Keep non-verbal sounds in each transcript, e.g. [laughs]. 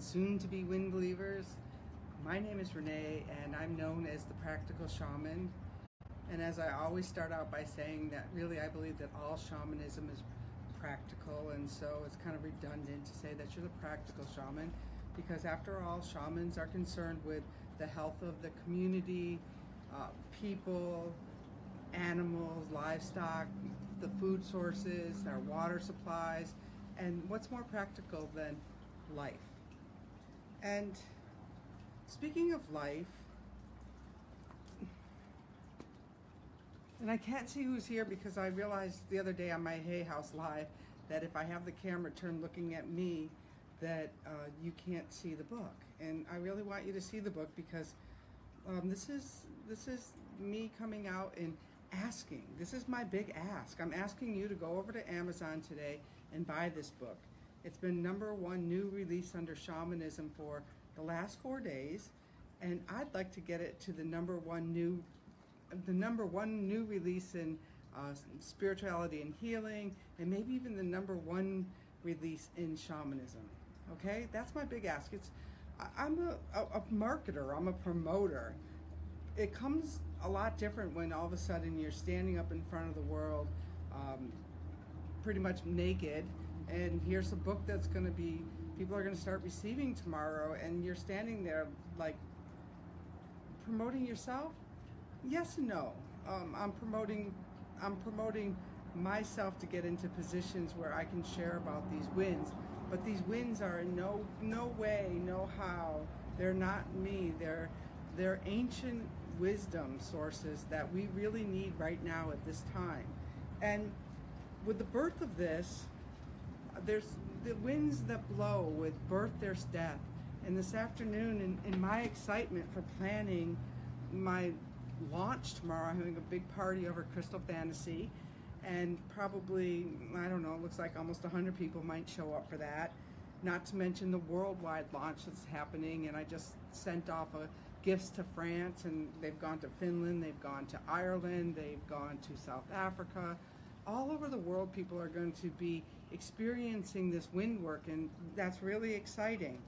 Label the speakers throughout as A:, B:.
A: soon to be wind believers. My name is Renee, and I'm known as the Practical Shaman. And as I always start out by saying that really I believe that all shamanism is practical, and so it's kind of redundant to say that you're the practical shaman because, after all, shamans are concerned with the health of the community, uh, people, animals, livestock, the food sources, our water supplies, and what's more practical than life? And speaking of life, and I can't see who's here because I realized the other day on my Hay House Live that if I have the camera turned looking at me, that uh, you can't see the book. And I really want you to see the book because um, this is this is me coming out and asking. This is my big ask. I'm asking you to go over to Amazon today and buy this book. It's been number one new release under shamanism for the last four days, and I'd like to get it to the number one new, the number one new release in uh, spirituality and healing, and maybe even the number one release in shamanism. Okay, that's my big ask. It's I'm a, a, a marketer. I'm a promoter it comes a lot different when all of a sudden you're standing up in front of the world, um, pretty much naked, and here's a book that's going to be people are going to start receiving tomorrow, and you're standing there like promoting yourself. Yes and no. Um, I'm promoting. I'm promoting myself to get into positions where I can share about these wins. But these wins are in no no way, no how. They're not me. They're they're ancient wisdom sources that we really need right now at this time. And with the birth of this, there's the winds that blow with birth, there's death. And this afternoon, in, in my excitement for planning my launch tomorrow, I'm having a big party over Crystal Fantasy. And probably, I don't know, it looks like almost 100 people might show up for that. Not to mention the worldwide launch that's happening. And I just sent off a gifts to France and they've gone to Finland, they've gone to Ireland, they've gone to South Africa. All over the world, people are going to be experiencing this wind work, and that's really exciting.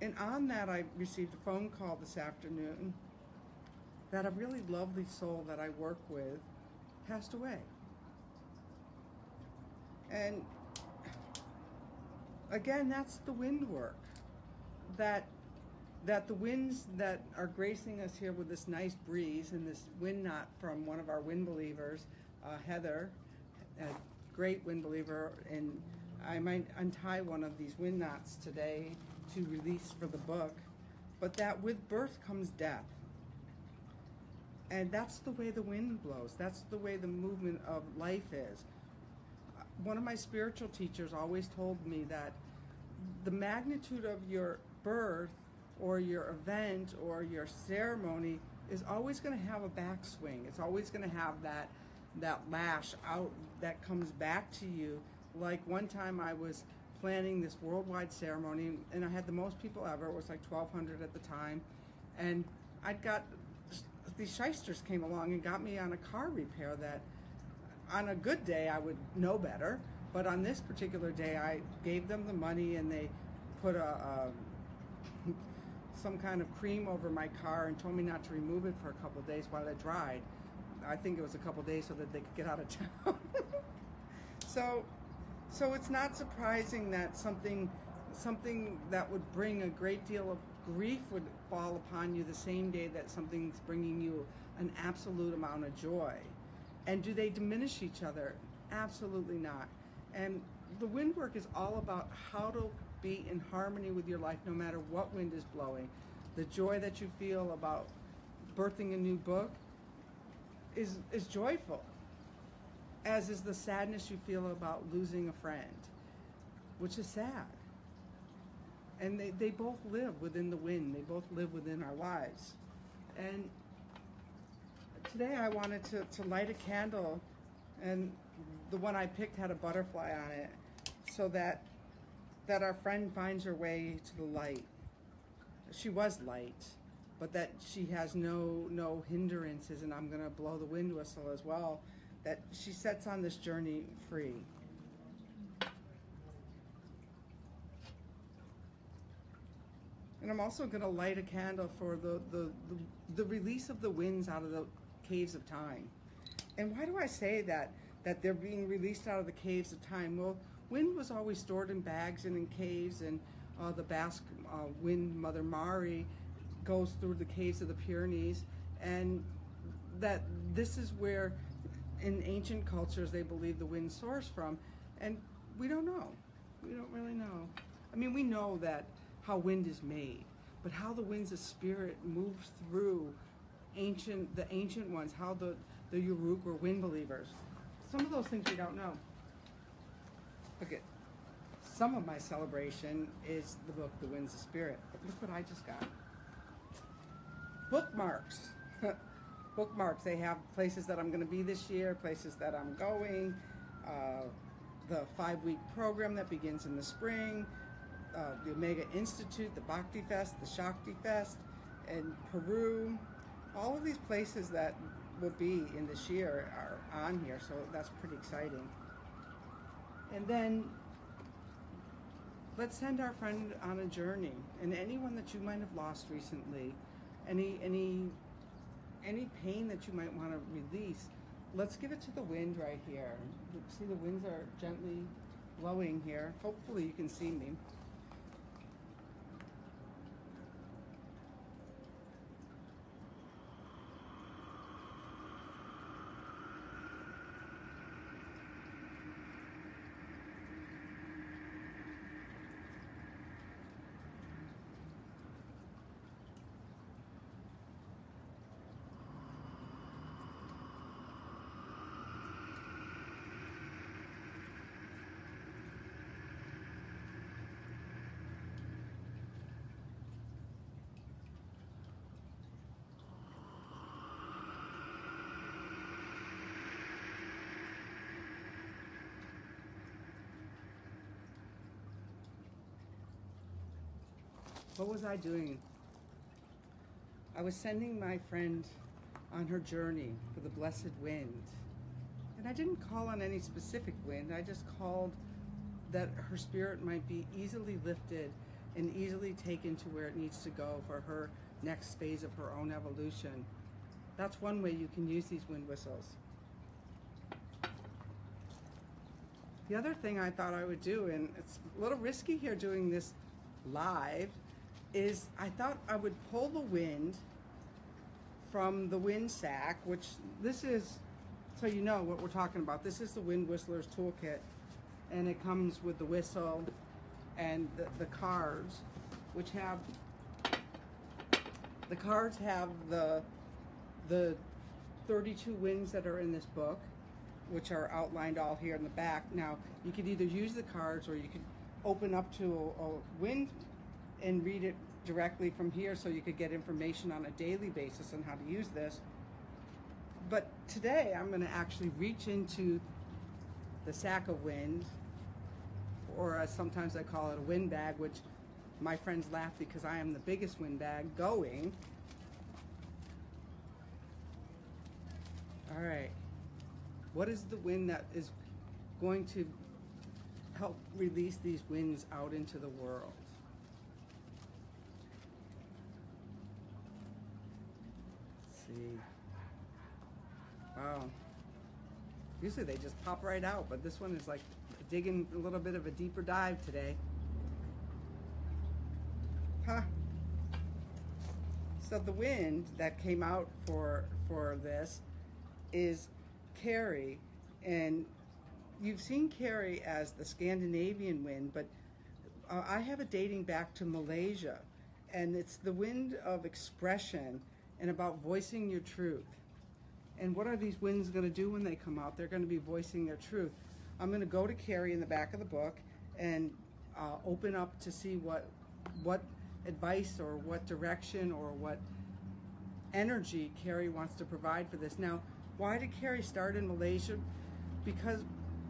A: And on that, I received a phone call this afternoon that a really lovely soul that I work with passed away. And again, that's the wind work. That that the winds that are gracing us here with this nice breeze and this wind knot from one of our wind believers, uh, Heather, a great wind believer, and I might untie one of these wind knots today to release for the book, but that with birth comes death. And that's the way the wind blows. That's the way the movement of life is. One of my spiritual teachers always told me that the magnitude of your birth or your event or your ceremony is always going to have a backswing. It's always going to have that that lash out that comes back to you. Like one time I was planning this worldwide ceremony and I had the most people ever. It was like 1200 at the time. And I'd got these shysters came along and got me on a car repair that on a good day I would know better, but on this particular day I gave them the money and they put a, a some kind of cream over my car and told me not to remove it for a couple days while it dried. I think it was a couple days so that they could get out of town. [laughs] so, so it's not surprising that something, something that would bring a great deal of grief would fall upon you the same day that something's bringing you an absolute amount of joy. And do they diminish each other? Absolutely not. And the wind work is all about how to be in harmony with your life no matter what wind is blowing. The joy that you feel about birthing a new book is, is joyful, as is the sadness you feel about losing a friend, which is sad. And they, they both live within the wind, they both live within our lives. And today I wanted to, to light a candle, and the one I picked had a butterfly on it, so that that our friend finds her way to the light. She was light, but that she has no no hindrances, and I'm gonna blow the wind whistle as well. That she sets on this journey free. And I'm also going to light a candle for the, the, the, the release of the winds out of the caves of time. And why do I say that, that they're being released out of the caves of time? Well, wind was always stored in bags and in caves, and uh, the Basque uh, wind mother Mari goes through the caves of the Pyrenees, and that this is where, in ancient cultures, they believe the wind source from, and we don't know. We don't really know. I mean, we know that how wind is made, but how the winds of spirit moves through ancient the ancient ones, how the the Uruk were wind believers. Some of those things we don't know. Look at some of my celebration is the book The Winds of Spirit. Look what I just got. Bookmarks. [laughs] Bookmarks. They have places that I'm going to be this year, places that I'm going, uh, the five week program that begins in the spring, uh, the Omega Institute, the Bhakti Fest, the Shakti Fest, and Peru. All of these places that will be in this year are on here, so that's pretty exciting. And then let's send our friend on a journey, and anyone that you might have lost recently, any any any pain that you might want to release, let's give it to the wind right here. See the winds are gently blowing here. Hopefully you can see me. What was I doing? I was sending my friend on her journey for the blessed wind. And I didn't call on any specific wind, I just called that her spirit might be easily lifted and easily taken to where it needs to go for her next phase of her own evolution. That's one way you can use these wind whistles. The other thing I thought I would do, and it's a little risky here doing this live, is I thought I would pull the wind from the wind sack, which this is, so you know what we're talking about. This is the Wind Whistler's Toolkit, and it comes with the whistle and the, the cards, which have, the cards have the, the 32 winds that are in this book, which are outlined all here in the back. Now, you could either use the cards or you could open up to a, a wind and read it directly from here so you could get information on a daily basis on how to use this. But today I'm going to actually reach into the sack of wind, or sometimes I call it a wind bag, which my friends laugh because I am the biggest wind bag going. All right. What is the wind that is going to help release these winds out into the world? See. Wow. Usually they just pop right out, but this one is like digging a little bit of a deeper dive today. Huh. So the wind that came out for for this is Kari, and you've seen Kari as the Scandinavian wind, but uh, I have it dating back to Malaysia, and it's the wind of expression and about voicing your truth. And what are these winds going to do when they come out? They're going to be voicing their truth. I'm going to go to Kari in the back of the book and uh, open up to see what what advice or what direction or what energy Kari wants to provide for this. Now, why did Kari start in Malaysia? Because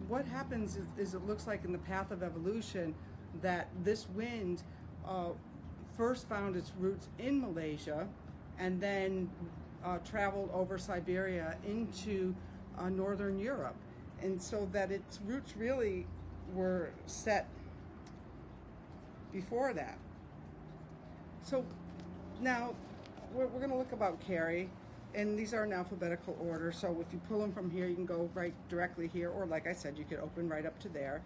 A: what happens is, is it looks like in the path of evolution that this wind uh, first found its roots in Malaysia and then uh, traveled over Siberia into uh, northern Europe. And so that its roots really were set before that. So now we're, we're going to look about Kari, and these are in alphabetical order. So if you pull them from here, you can go right directly here, or like I said, you could open right up to there.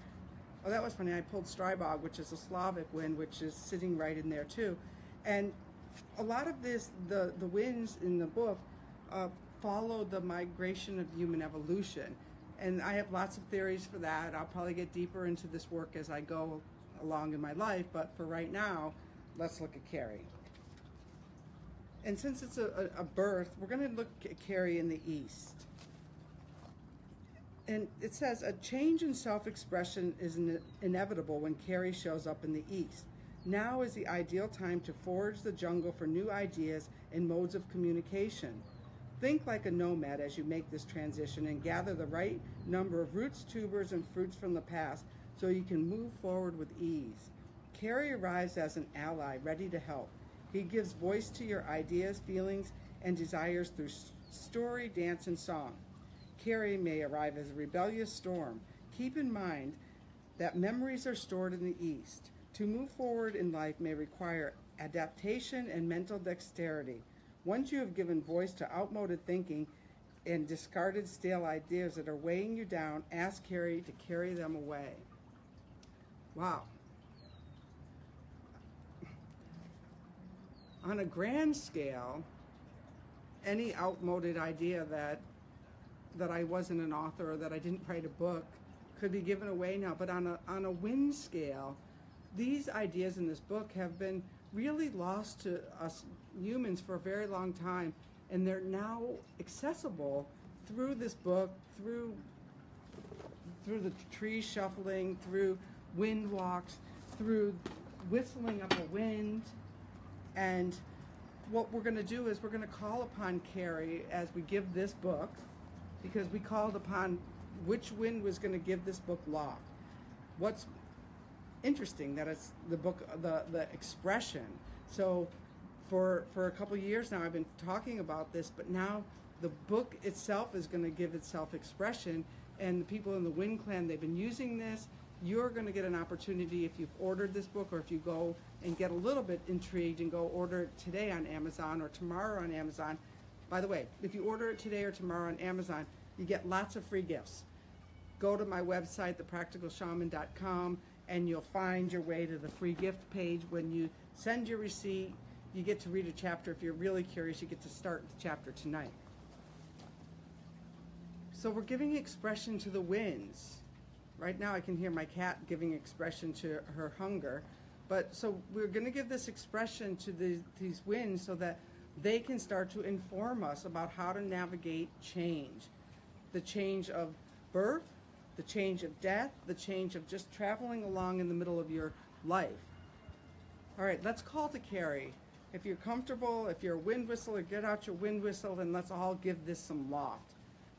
A: Oh, that was funny. I pulled Stribog, which is a Slavic wind, which is sitting right in there too. And a lot of this, the, the winds in the book, uh, follow the migration of human evolution. And I have lots of theories for that. I'll probably get deeper into this work as I go along in my life, but for right now, let's look at Kari. And since it's a, a, birth, we're going to look at Kari in the East. And it says a change in self expression is inevitable when Kari shows up in the East. Now is the ideal time to forage the jungle for new ideas and modes of communication. Think like a nomad as you make this transition and gather the right number of roots, tubers, and fruits from the past so you can move forward with ease. Kari arrives as an ally, ready to help. He gives voice to your ideas, feelings, and desires through story, dance, and song. Kari may arrive as a rebellious storm. Keep in mind that memories are stored in the East. To move forward in life may require adaptation and mental dexterity. Once you have given voice to outmoded thinking and discarded stale ideas that are weighing you down, ask Kari to carry them away. Wow. On a grand scale, any outmoded idea that that I wasn't an author or that I didn't write a book could be given away now. But on a on a wind scale, these ideas in this book have been really lost to us humans for a very long time, and they're now accessible through this book, through through the tree shuffling, through wind walks, through whistling of the wind. And what we're going to do is we're going to call upon Kari as we give this book, because we called upon which wind was going to give this book law. What's interesting that it's the book, the the expression. So, for for a couple years now, I've been talking about this, but now the book itself is going to give itself expression, and the people in the Wind Clan they've been using this you're going to get an opportunity if you've ordered this book or if you go and get a little bit intrigued and go order it today on Amazon or tomorrow on Amazon. By the way, if you order it today or tomorrow on Amazon, you get lots of free gifts. Go to my website, thepracticalshaman.com, and you'll find your way to the free gift page. When you send your receipt, you get to read a chapter. If you're really curious, you get to start the chapter tonight. So we're giving expression to the winds Right now, I can hear my cat giving expression to her hunger. But so we're going to give this expression to the, these winds so that they can start to inform us about how to navigate change the change of birth, the change of death, the change of just traveling along in the middle of your life. All right, let's call to Kari. If you're comfortable, if you're a wind whistler, get out your wind whistle and let's all give this some loft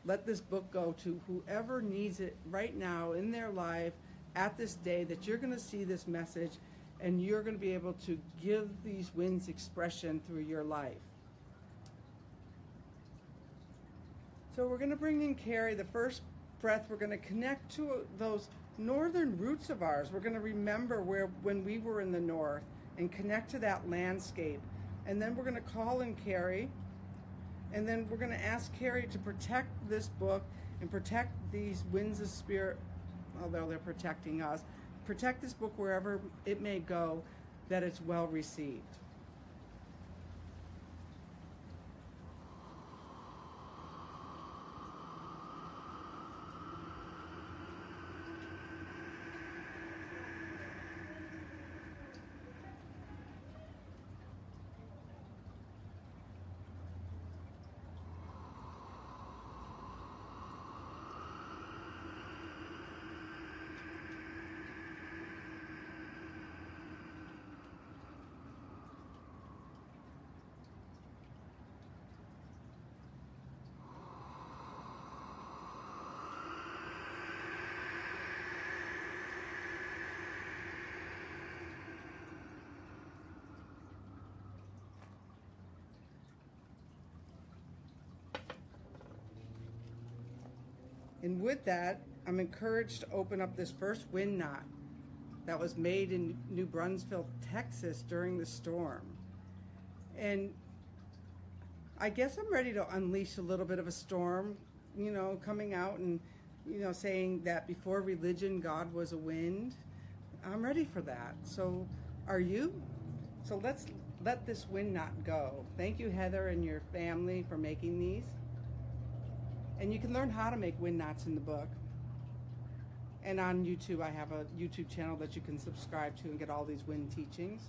A: let this book go to whoever needs it right now in their life at this day that you're going to see this message and you're going to be able to give these winds expression through your life. So we're going to bring in Kari. The first breath, we're going to connect to those northern roots of ours. We're going to remember where when we were in the north and connect to that landscape. And then we're going to call in Kari. And then we're going to ask Kari to protect this book and protect these winds of spirit, although they're protecting us, protect this book wherever it may go, that it's well received. And with that, I'm encouraged to open up this first wind knot that was made in New Braunfels, Texas during the storm. And I guess I'm ready to unleash a little bit of a storm, you know, coming out and, you know, saying that before religion, God was a wind. I'm ready for that. So, are you? So let's let this wind knot go. Thank you, Heather, and your family for making these. And you can learn how to make wind knots in the book. And on YouTube, I have a YouTube channel that you can subscribe to and get all these wind teachings.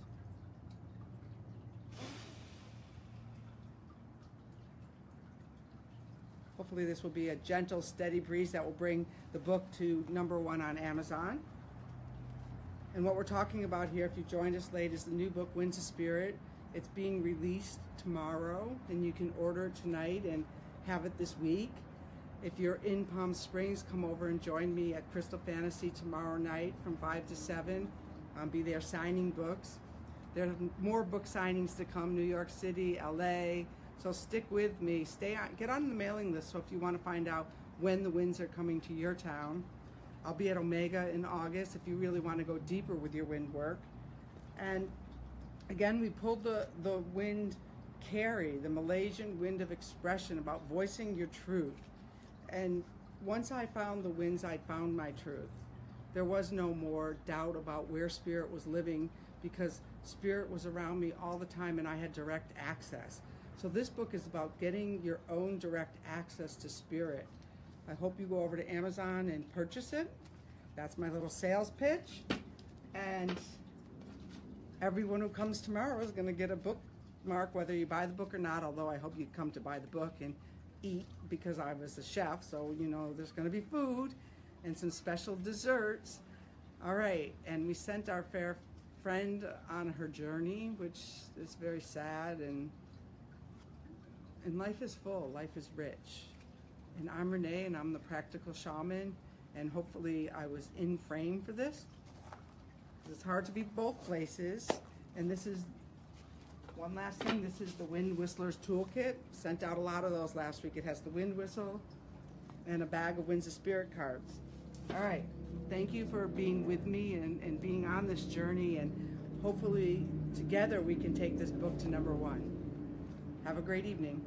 A: Hopefully this will be a gentle, steady breeze that will bring the book to number one on Amazon. And what we're talking about here, if you joined us late, is the new book, Winds of Spirit. It's being released tomorrow, and you can order tonight and have it this week. If you're in Palm Springs, come over and join me at Crystal Fantasy tomorrow night from 5 to 7. I'll be there signing books. There are more book signings to come, New York City, LA. So stick with me. Stay on, get on the mailing list so if you want to find out when the winds are coming to your town. I'll be at Omega in August if you really want to go deeper with your wind work. And again, we pulled the, the wind Kari, the Malaysian wind of expression about voicing your truth. And once I found the winds, I found my truth. There was no more doubt about where spirit was living because spirit was around me all the time and I had direct access. So this book is about getting your own direct access to spirit. I hope you go over to Amazon and purchase it. That's my little sales pitch. And everyone who comes tomorrow is going to get a bookmark, whether you buy the book or not, although I hope you come to buy the book and eat because I was a chef, so you know there's going to be food and some special desserts. All right, and we sent our fair friend on her journey, which is very sad and and life is full, life is rich. And I'm Renee and I'm the practical shaman and hopefully I was in frame for this. It's hard to be both places. And this is one last thing, this is the Wind Whistler's Toolkit. Sent out a lot of those last week. It has the wind whistle and a bag of Winds of Spirit cards. All right, thank you for being with me and, and being on this journey and hopefully together we can take this book to number one. Have a great evening.